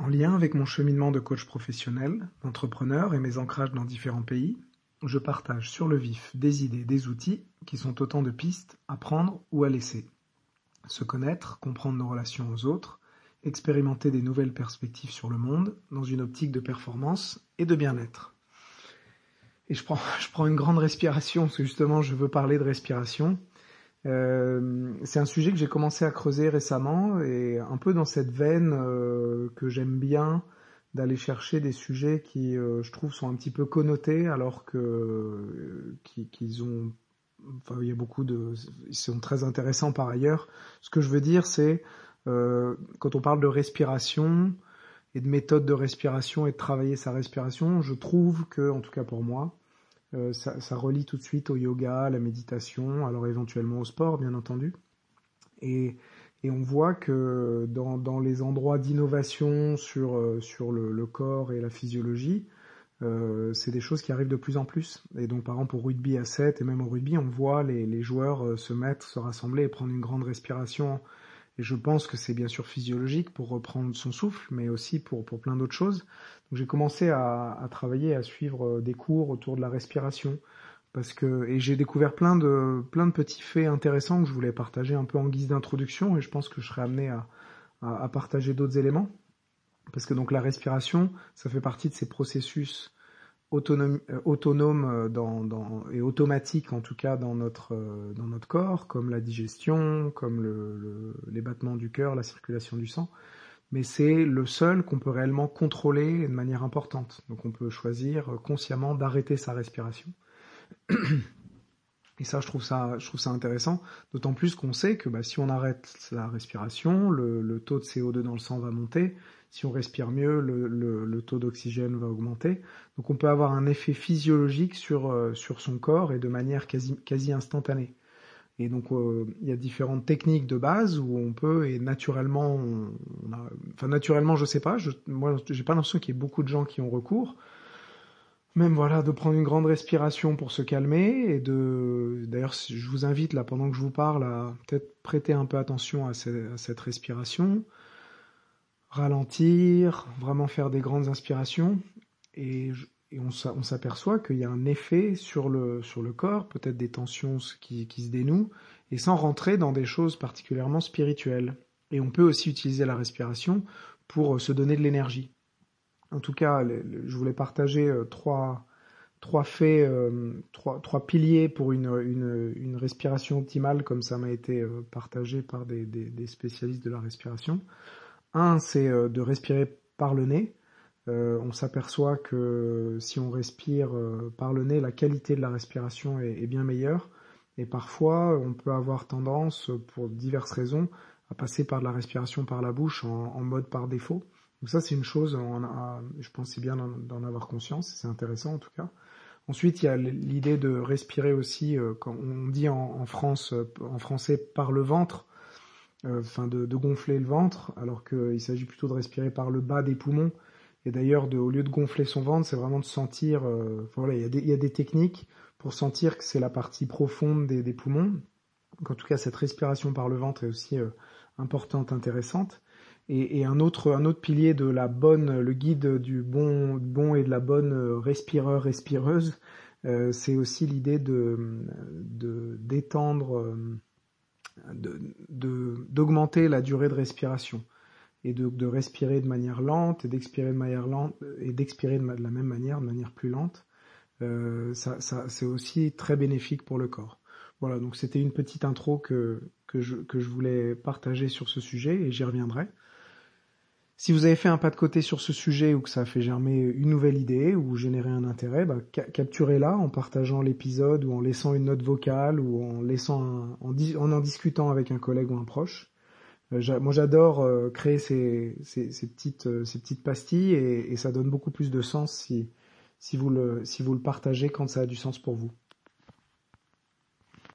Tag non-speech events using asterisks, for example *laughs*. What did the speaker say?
En lien avec mon cheminement de coach professionnel, d'entrepreneur et mes ancrages dans différents pays, je partage sur le vif des idées, des outils qui sont autant de pistes à prendre ou à laisser. Se connaître, comprendre nos relations aux autres, expérimenter des nouvelles perspectives sur le monde dans une optique de performance et de bien-être. Et je prends, *laughs* une grande respiration parce que justement je veux parler de respiration. Euh, c'est un sujet que j'ai commencé à creuser récemment et un peu dans cette veine euh, que j'aime bien d'aller chercher des sujets qui, euh, je trouve, sont un petit peu connotés alors que qu'ils ont, enfin, il y a beaucoup de, ils sont très intéressants par ailleurs. Ce que je veux dire, c'est quand on parle de respiration et de méthode de respiration et de travailler sa respiration, je trouve que, en tout cas pour moi, euh, ça, relie tout de suite au yoga, à la méditation, alors éventuellement au sport, bien entendu. Et, et on voit que dans, dans les endroits d'innovation sur, euh, sur le, le, corps et la physiologie, euh, c'est des choses qui arrivent de plus en plus. Et donc, par exemple, au rugby à 7 et même au rugby, on voit les, les joueurs euh, se mettre, se rassembler et prendre une grande respiration et je pense que c'est bien sûr physiologique pour reprendre son souffle, mais aussi pour, pour plein d'autres choses. Donc j'ai commencé à, à, travailler, à suivre euh, des cours autour de la respiration. Parce que, et j'ai découvert plein de, plein de petits faits intéressants que je voulais partager un peu en guise d'introduction et je pense que je serai amené à, à, partager d'autres éléments. Parce que donc la respiration, ça fait partie de ces processus euh, autonome euh, dans, dans, et automatique en tout cas dans notre, euh, dans notre corps, comme la digestion, comme le, le, les battements du cœur, la circulation du sang. Mais c'est le seul qu'on peut réellement contrôler de manière importante. Donc on peut choisir consciemment d'arrêter sa respiration. Et ça, je trouve ça, je trouve ça intéressant, d'autant plus qu'on sait que bah, si on arrête la respiration, le, taux de CO2 dans le sang va monter, si on respire mieux, le, taux d'oxygène va augmenter. Donc on peut avoir un effet physiologique sur, euh, sur son corps et de manière quasi, quasi instantanée. Et donc euh, il y a différentes techniques de base où on peut et naturellement, enfin naturellement je sais pas, je, moi j'ai pas l'impression qu'il y ait beaucoup de gens qui ont recours. Même voilà de prendre une grande respiration pour se calmer et de d'ailleurs je vous invite là pendant que je vous parle à peut-être prêter un peu attention à, ce, à cette respiration ralentir, vraiment faire des grandes inspirations, et, et on, s'aperçoit qu'il y a un effet sur le, corps, peut-être des tensions qui, qui se dénouent, et sans rentrer dans des choses particulièrement spirituelles. Et on peut aussi utiliser la respiration pour euh, se donner de l'énergie. En tout cas, je voulais partager euh, trois, faits, euh, trois, piliers pour une, respiration optimale, comme ça m'a été partagé par des, spécialistes de la respiration. Un, c'est euh, de respirer par le nez. Euh, on s'aperçoit que si on respire euh, par le nez, la qualité de la respiration est, bien meilleure. Et parfois, on peut avoir tendance, pour diverses raisons, à passer par de la respiration par la bouche en mode par défaut. Donc ça, c'est une chose, je pense c'est bien d'en avoir conscience, c'est intéressant en tout cas. Ensuite, il y a l'idée de respirer aussi, quand on dit en, France, en français, par le ventre, euh, enfin de, de, gonfler le ventre, alors qu'il s'agit plutôt de respirer par le bas des poumons. Et d'ailleurs, au lieu de gonfler son ventre, c'est vraiment de sentir. Euh, voilà, il y, a des, techniques pour sentir que c'est la partie profonde des, des, poumons. Donc, en tout cas, cette respiration par le ventre est aussi euh, importante, intéressante. Et, et, un autre, un autre pilier de la bonne, le guide du bon, bon et de la bonne respireur respireuse, euh, c'est aussi l'idée de, de d'étendre d'augmenter de, la durée de respiration et de, de respirer de manière lente et d'expirer de manière lente et d'expirer de, de, la même manière, de manière plus lente, euh, ça, ça c'est aussi très bénéfique pour le corps. Voilà, donc c'était une petite intro que, que, je, que je voulais partager sur ce sujet et j'y reviendrai. Si vous avez fait un pas de côté sur ce sujet ou que ça a fait germer une nouvelle idée ou générer un intérêt, bah, ca capturez-la en partageant l'épisode ou en laissant une note vocale ou en laissant un, en, en, discutant avec un collègue ou un proche. Euh, moi, j'adore euh, créer ces, ces, ces petites, euh, ces petites pastilles et, et, ça donne beaucoup plus de sens si, si, vous le, si vous le partagez quand ça a du sens pour vous.